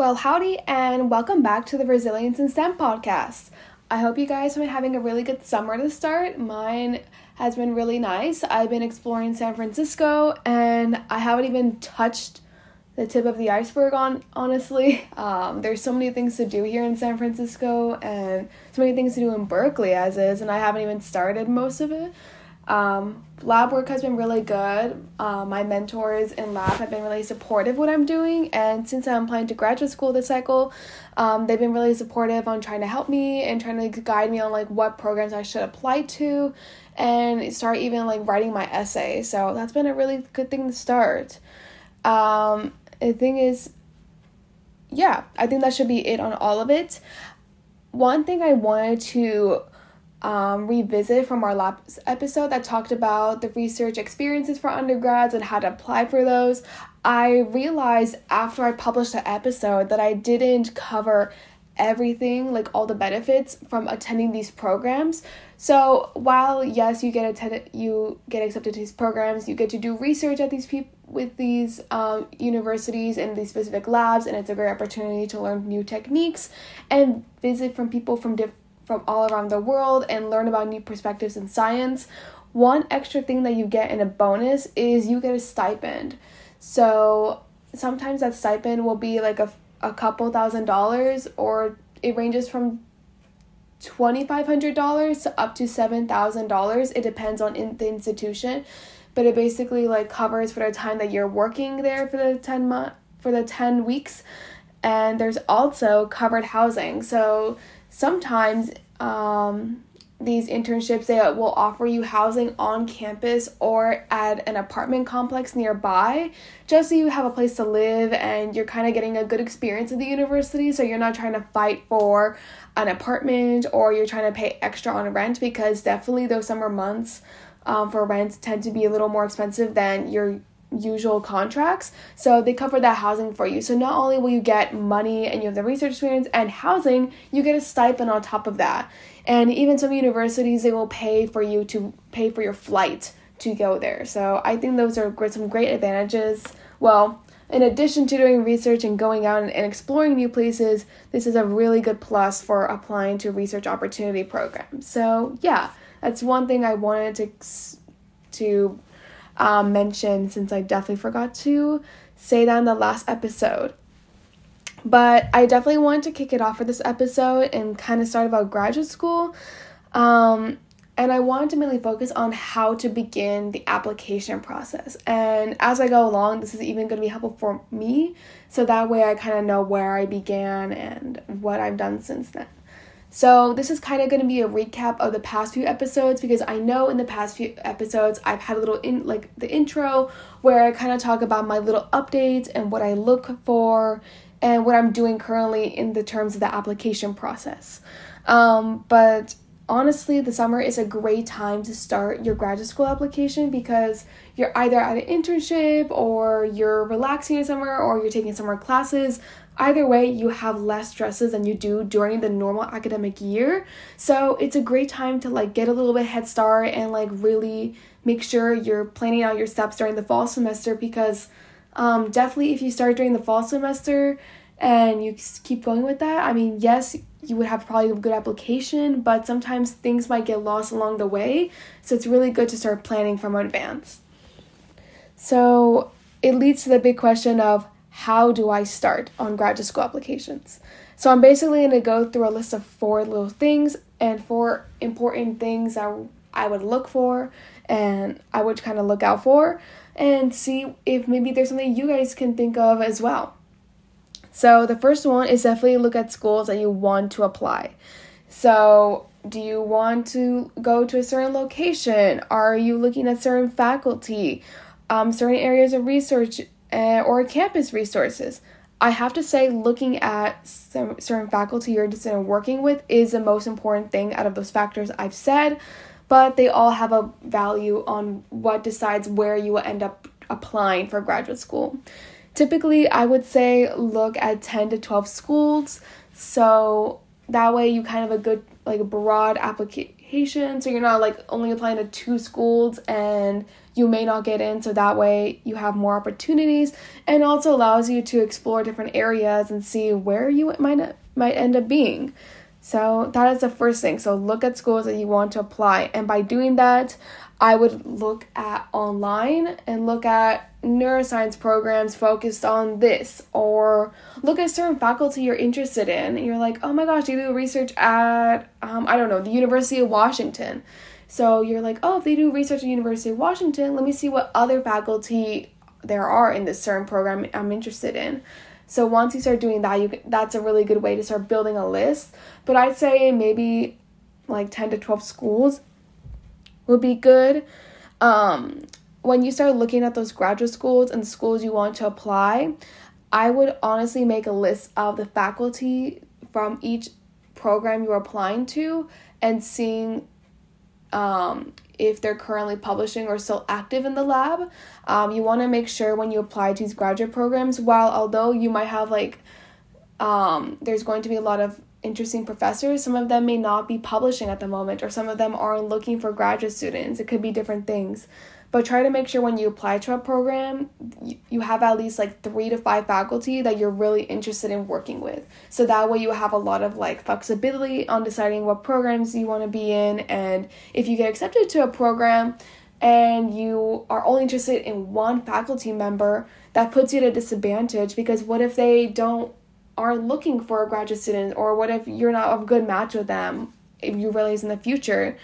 Well, howdy, and welcome back to the Resilience in STEM podcast. I hope you guys have been having a really good summer to start. Mine has been really nice. I've been exploring San Francisco, and I haven't even touched the tip of the iceberg on honestly. Um, there's so many things to do here in San Francisco, and so many things to do in Berkeley as is, and I haven't even started most of it. Um, lab work has been really good. Uh, my mentors in lab have been really supportive what I'm doing, and since I'm applying to graduate school this cycle, um, they've been really supportive on trying to help me and trying to guide me on like what programs I should apply to, and start even like writing my essay. So that's been a really good thing to start. Um, the thing is, yeah, I think that should be it on all of it. One thing I wanted to um, revisit from our last episode that talked about the research experiences for undergrads and how to apply for those. I realized after I published the episode that I didn't cover everything, like all the benefits from attending these programs. So while yes, you get attended, you get accepted to these programs, you get to do research at these people with these um, universities and these specific labs, and it's a great opportunity to learn new techniques and visit from people from different from all around the world and learn about new perspectives in science. One extra thing that you get in a bonus is you get a stipend. So sometimes that stipend will be like a, a couple thousand dollars, or it ranges from $2,500 to up to $7,000. It depends on in the institution, but it basically like covers for the time that you're working there for the 10 month for the 10 weeks. And there's also covered housing. So sometimes um, these internships they will offer you housing on campus or at an apartment complex nearby just so you have a place to live and you're kind of getting a good experience at the university so you're not trying to fight for an apartment or you're trying to pay extra on rent because definitely those summer months um, for rent tend to be a little more expensive than your usual contracts. So they cover that housing for you. So not only will you get money and you have the research experience and housing, you get a stipend on top of that. And even some universities they will pay for you to pay for your flight to go there. So I think those are some great advantages. Well, in addition to doing research and going out and, exploring new places, this is a really good plus for applying to research opportunity programs. So yeah, that's one thing I wanted to to um, mention since I definitely forgot to say that in the last episode. But I definitely wanted to kick it off for this episode and kind of start about graduate school. Um, and I wanted to mainly focus on how to begin the application process. And as I go along, this is even going to be helpful for me. So that way I kind of know where I began and what I've done since then. So, this is kind of going to be a recap of the past few episodes because I know in the past few episodes I've had a little in like the intro where I kind of talk about my little updates and what I look for and what I'm doing currently in the terms of the application process. Um, but honestly, the summer is a great time to start your graduate school application because you're either at an internship or you're relaxing in summer or you're taking summer classes Either way, you have less stresses than you do during the normal academic year. So it's a great time to like get a little bit head start and like really make sure you're planning out your steps during the fall semester because um, definitely if you start during the fall semester and you keep going with that, I mean, yes, you would have probably a good application, but sometimes things might get lost along the way. So it's really good to start planning from advance. So it leads to the big question of how do I start on graduate school applications? So I'm basically going to go through a list of four little things and four important things that I would look for and I would kind of look out for and see if maybe there's something you guys can think of as well. So the first one is definitely look at schools that you want to apply. So do you want to go to a certain location? Are you looking at certain faculty? Um, certain areas of research uh, or campus resources. I have to say, looking at some certain faculty you're interested in working with is the most important thing out of those factors I've said, but they all have a value on what decides where you will end up applying for graduate school. Typically, I would say look at 10 to 12 schools, so that way you kind of a good, like, broad application application. So you're not like only applying to two schools and you may not get in. So that way you have more opportunities and also allows you to explore different areas and see where you might might end up being. So that is the first thing. So look at schools that you want to apply. And by doing that, I would look at online and look at neuroscience programs focused on this or look at certain faculty you're interested in. And you're like oh my gosh you do research at um, i don't know the university of washington. So you're like oh if they do research at the university of washington let me see what other faculty there are in this certain program i'm interested in. So once you start doing that you that's a really good way to start building a list. But i'd say maybe like 10 to 12 schools would be good um, when you start looking at those graduate schools and schools you want to apply, I would honestly make a list of the faculty from each program you're applying to and seeing um, if they're currently publishing or still active in the lab. Um, you want to make sure when you apply to these graduate programs, while although you might have like, um, there's going to be a lot of interesting professors, some of them may not be publishing at the moment, or some of them aren't looking for graduate students. It could be different things. But try to make sure when you apply to a program you have at least like three to five faculty that you're really interested in working with. So that way you have a lot of like flexibility on deciding what programs you want to be in. And if you get accepted to a program and you are only interested in one faculty member that puts you at a disadvantage because what if they don't are looking for a graduate student or what if you're not a good match with them if you realize in the future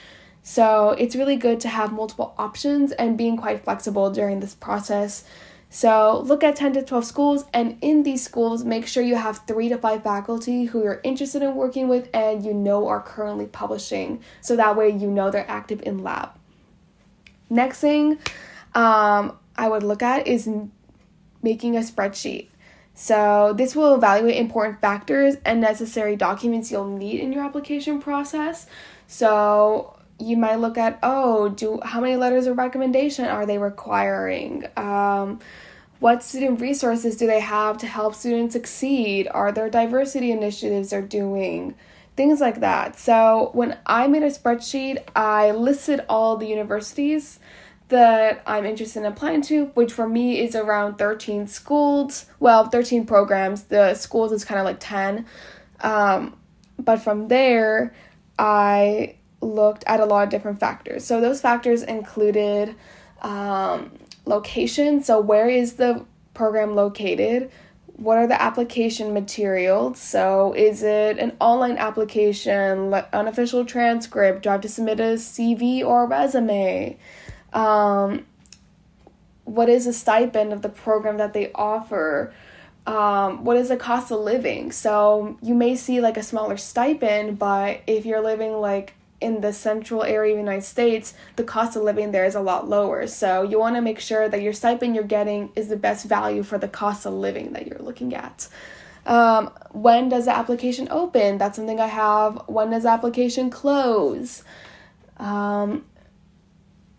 so it's really good to have multiple options and being quite flexible during this process. So look at 10 to 12 schools, and in these schools, make sure you have three to five faculty who you're interested in working with and you know are currently publishing. So that way you know they're active in lab. Next thing um, I would look at is making a spreadsheet. So, this will evaluate important factors and necessary documents you'll need in your application process. So, you might look at oh do how many letters of recommendation are they requiring? Um, what student resources do they have to help students succeed? Are there diversity initiatives they're doing? Things like that. So when i made a spreadsheet i listed all the universities that i'm interested in applying to which for me is around 13 schools well 13 programs the schools is kind of like 10 um, but from there i looked at a lot of different factors. So those factors included um, location. So where is the program located? What are the application materials? So is it an online application, unofficial transcript? Do I have to submit a CV or a resume? Um, what is the stipend of the program that they offer? Um, what is the cost of living? So you may see like a smaller stipend, but if you're living like in the central area of the United States, the cost of living there is a lot lower. So you want to make sure that your stipend you're getting is the best value for the cost of living that you're looking at. Um, when does the application open? That's something I have. When does the application close? Um,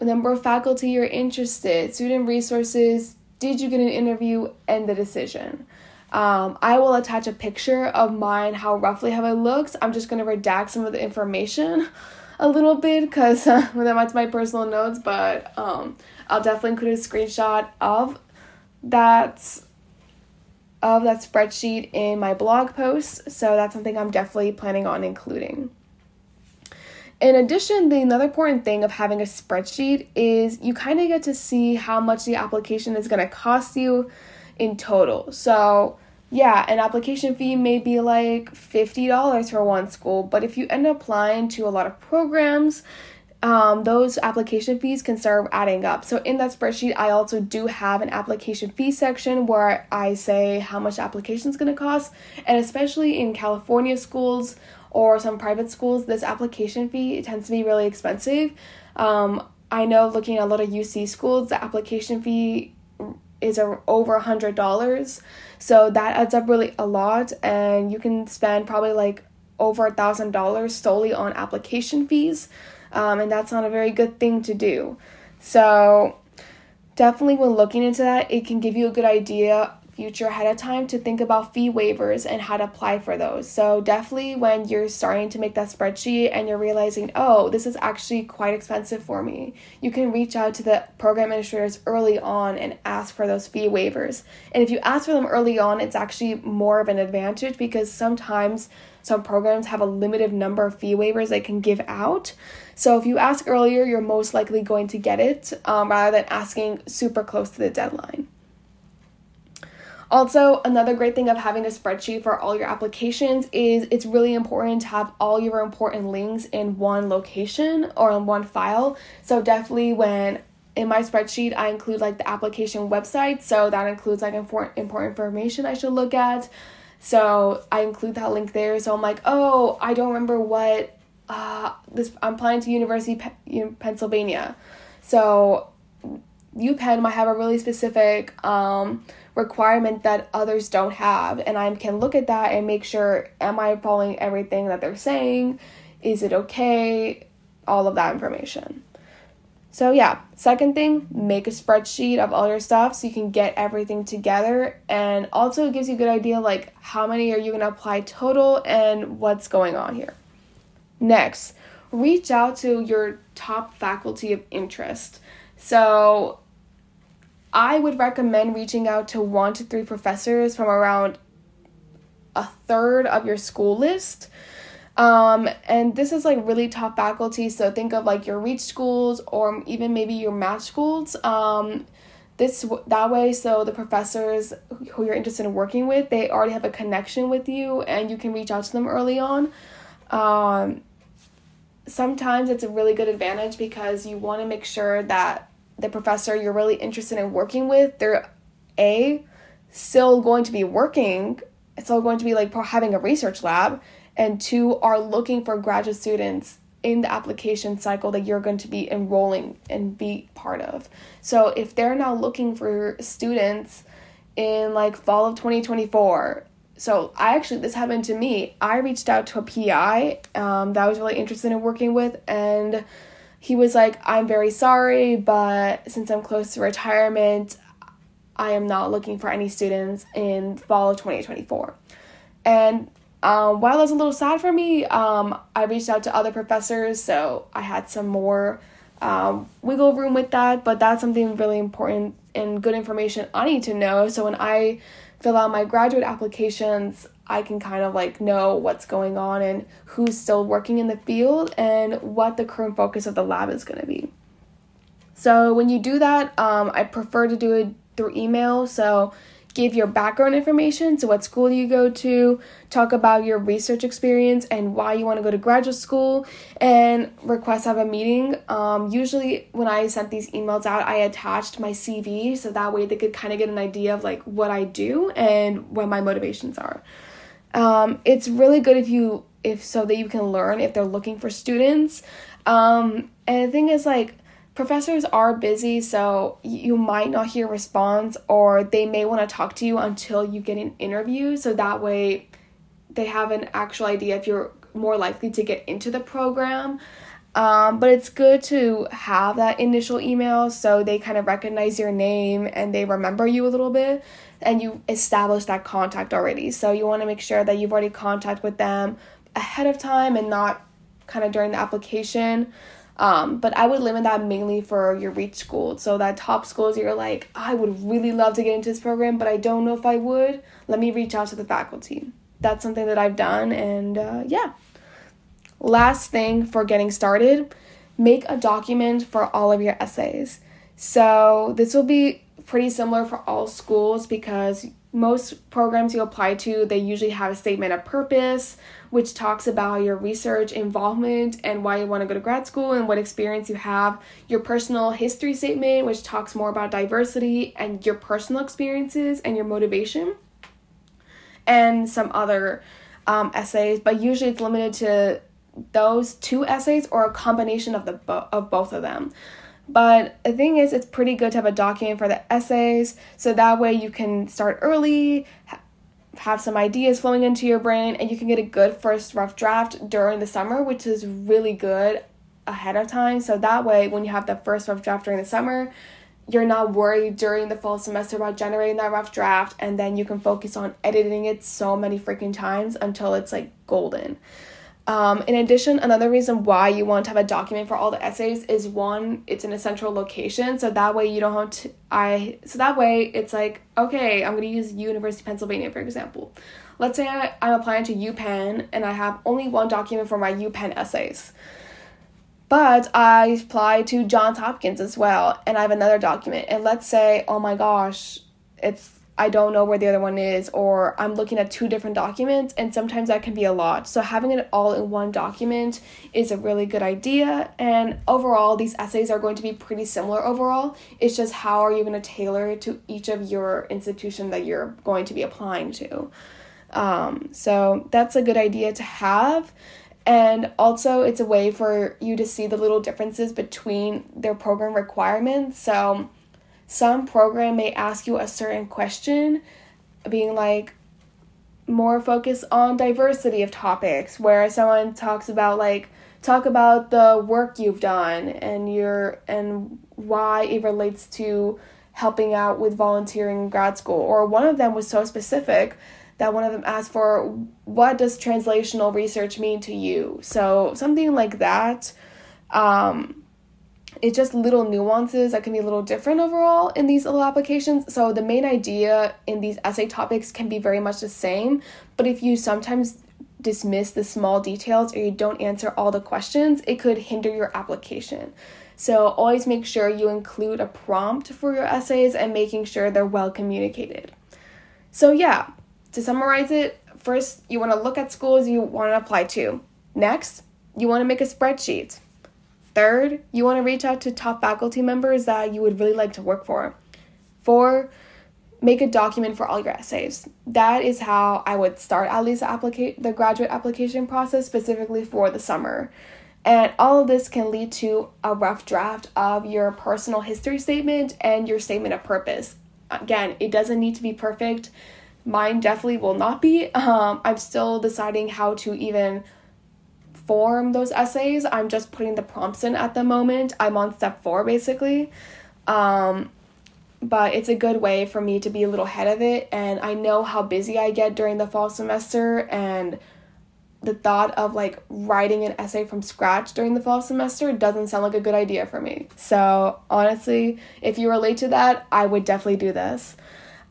number of faculty you're interested, student resources, did you get an interview, and the decision. Um, I will attach a picture of mine, how roughly how it looks. I'm just going to redact some of the information a little bit because uh, that's my personal notes, but um, I'll definitely include a screenshot of that of that spreadsheet in my blog post. So that's something I'm definitely planning on including. In addition, the another important thing of having a spreadsheet is you kind of get to see how much the application is going to cost you in total. So, yeah, an application fee may be like $50 for one school, but if you end up applying to a lot of programs, um, those application fees can start adding up. So in that spreadsheet, I also do have an application fee section where I say how much application is going to cost, and especially in California schools or some private schools, this application fee tends to be really expensive. Um, I know looking at a lot of UC schools, the application fee is over a hundred dollars so that adds up really a lot and you can spend probably like over a thousand dollars solely on application fees um, and that's not a very good thing to do so definitely when looking into that it can give you a good idea future ahead of time to think about fee waivers and how to apply for those. So, definitely when you're starting to make that spreadsheet and you're realizing, oh, this is actually quite expensive for me, you can reach out to the program administrators early on and ask for those fee waivers. And if you ask for them early on, it's actually more of an advantage because sometimes some programs have a limited number of fee waivers they can give out. So, if you ask earlier, you're most likely going to get it um, rather than asking super close to the deadline. Also, another great thing of having a spreadsheet for all your applications is it's really important to have all your important links in one location or in one file. So, definitely when in my spreadsheet, I include like the application website. So, that includes like important, important information I should look at. So, I include that link there. So, I'm like, oh, I don't remember what uh, this I'm applying to University Pe- Pennsylvania. So, UPenn might have a really specific um, requirement that others don't have and i can look at that and make sure am i following everything that they're saying is it okay all of that information so yeah second thing make a spreadsheet of all your stuff so you can get everything together. And also it gives you a good idea like how many are you going to apply total and what's going on here. Next reach out to your top faculty of interest. So I would recommend reaching out to one to three professors from around a third of your school list. Um, and this is like really top faculty. So think of like your reach schools or even maybe your match schools. Um, this that way, so the professors who you're interested in working with, they already have a connection with you, and you can reach out to them early on. Um, sometimes it's a really good advantage because you want to make sure that the professor you're really interested in working with, they're a still going to be working, it's still going to be like having a research lab, and two are looking for graduate students in the application cycle that you're going to be enrolling and be part of. So if they're now looking for students in like fall of 2024 so I actually this happened to me. I reached out to a PI um, that I was really interested in working with, and he was like, I'm very sorry, but since I'm close to retirement, I am not looking for any students in fall of 2024. And um, while it was a little sad for me, um, I reached out to other professors, so I had some more um, wiggle room with that. But that's something really important and good information I need to know. So when I fill out my graduate applications, I can kind of like know what's going on and who's still working in the field and what the current focus of the lab is going to be. So when you do that, um, I prefer to do it through email. So give your background information, so what school you go to, talk about your research experience and why you want to go to graduate school, and request have a meeting. Um, usually, when I sent these emails out, I attached my CV so that way they could kind of get an idea of like what I do and what my motivations are. Um, it's really good if you if so that you can learn if they're looking for students. Um, and the thing is like professors are busy, so you might not hear response or they may want to talk to you until you get an interview. So that way they have an actual idea if you're more likely to get into the program. Um, but it's good to have that initial email so they kind of recognize your name and they remember you a little bit and you establish that contact already. So you want to make sure that you've already contact with them ahead of time and not kind of during the application. Um, but I would limit that mainly for your reach school. So that top schools you're like, I would really love to get into this program, but I don't know if I would. Let me reach out to the faculty. That's something that I've done, and uh, yeah. Last thing for getting started, make a document for all of your essays. So this will be pretty similar for all schools because most programs you apply to they usually have a statement of purpose which talks about your research involvement and why you want to go to grad school and what experience you have your personal history statement which talks more about diversity and your personal experiences and your motivation and some other um, essays but usually it's limited to those two essays or a combination of the bo- of both of them. But the thing is, it's pretty good to have a document for the essays, so that way you can start early, ha- have some ideas flowing into your brain, and you can get a good first rough draft during the summer, which is really good ahead of time. So that way, when you have the first rough draft during the summer, you're not worried during the fall semester about generating that rough draft and then you can focus on editing it so many freaking times until it's like golden. Um, in addition, another reason why you want to have a document for all the essays is one, it's in a central location, so that way you don't have to. I so that way it's like okay, I'm gonna use University of Pennsylvania for example. Let's say I, I'm applying to UPenn and I have only one document for my UPenn essays. But I apply to Johns Hopkins as well, and I have another document. And let's say, oh my gosh, it's I don't know where the other one is, or I'm looking at two different documents, and sometimes that can be a lot. So, having it all in one document is a really good idea. And overall, these essays are going to be pretty similar overall. It's just how are you going to tailor it to each of your institution that you're going to be applying to. Um, so, that's a good idea to have. And also, it's a way for you to see the little differences between their program requirements. So, some program may ask you a certain question, being like more focused on diversity of topics, where someone talks about like talk about the work you've done and your and why it relates to helping out with volunteering in grad school. Or one of them was so specific that one of them asked for what does translational research mean to you? So something like that. Um, it's just little nuances that can be a little different overall in these little applications. So the main idea in these essay topics can be very much the same, but if you sometimes dismiss the small details or you don't answer all the questions, it could hinder your application. So always make sure you include a prompt for your essays and making sure they're well communicated. So yeah, to summarize it, first you want to look at schools you want to apply to. Next, you want to make a spreadsheet. Third, you want to reach out to top faculty members that you would really like to work for. Four, make a document for all your essays. That is how I would start at least the, applica- the graduate application process specifically for the summer. And all of this can lead to a rough draft of your personal history statement and your statement of purpose. Again, it doesn't need to be perfect. Mine definitely will not be. Um, I'm still deciding how to even form those essays. I'm just putting the prompts in at the moment. I'm on step four basically. Um, but it's a good way for me to be a little ahead of it. And I know how busy I get during the fall semester, and the thought of like writing an essay from scratch during the fall semester doesn't sound like a good idea for me. So, honestly, if you relate to that, I would definitely do this.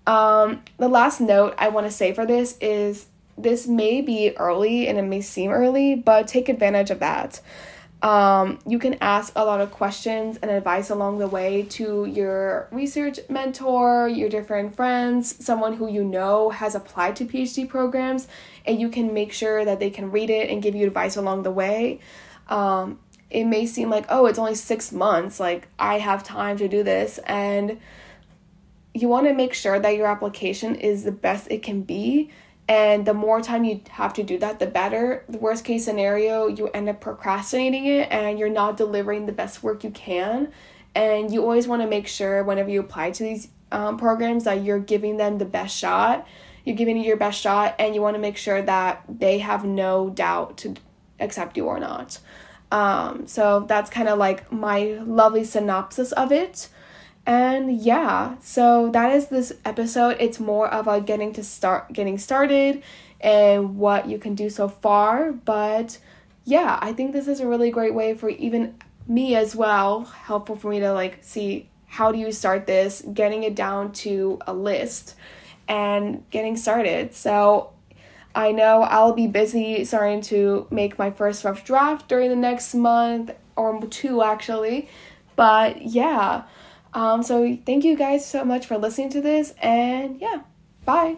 Um, the last note I want to say for this is this may be early and it may seem early, but take advantage of that. Um, you can ask a lot of questions and advice along the way to your research mentor, your different friends, someone who you know has applied to PhD programs, and you can make sure that they can read it and give you advice along the way. Um, it may seem like, oh, it's only six months, like I have time to do this, and you want to make sure that your application is the best it can be and the more time you have to do that, the better. The worst case scenario, you end up procrastinating it and you're not delivering the best work you can. And you always want to make sure whenever you apply to these um, programs that you're giving them the best shot. You're giving it your best shot, and you want to make sure that they have no doubt to accept you or not. Um, so that's kind of like my lovely synopsis of it. And yeah, so that is this episode. It's more of a getting to start getting started and what you can do so far, but yeah, I think this is a really great way for even me as well, helpful for me to like see how do you start this, getting it down to a list and getting started. So I know I'll be busy starting to make my first rough draft during the next month or two actually. But yeah, um, so thank you guys so much for listening to this, and yeah, bye.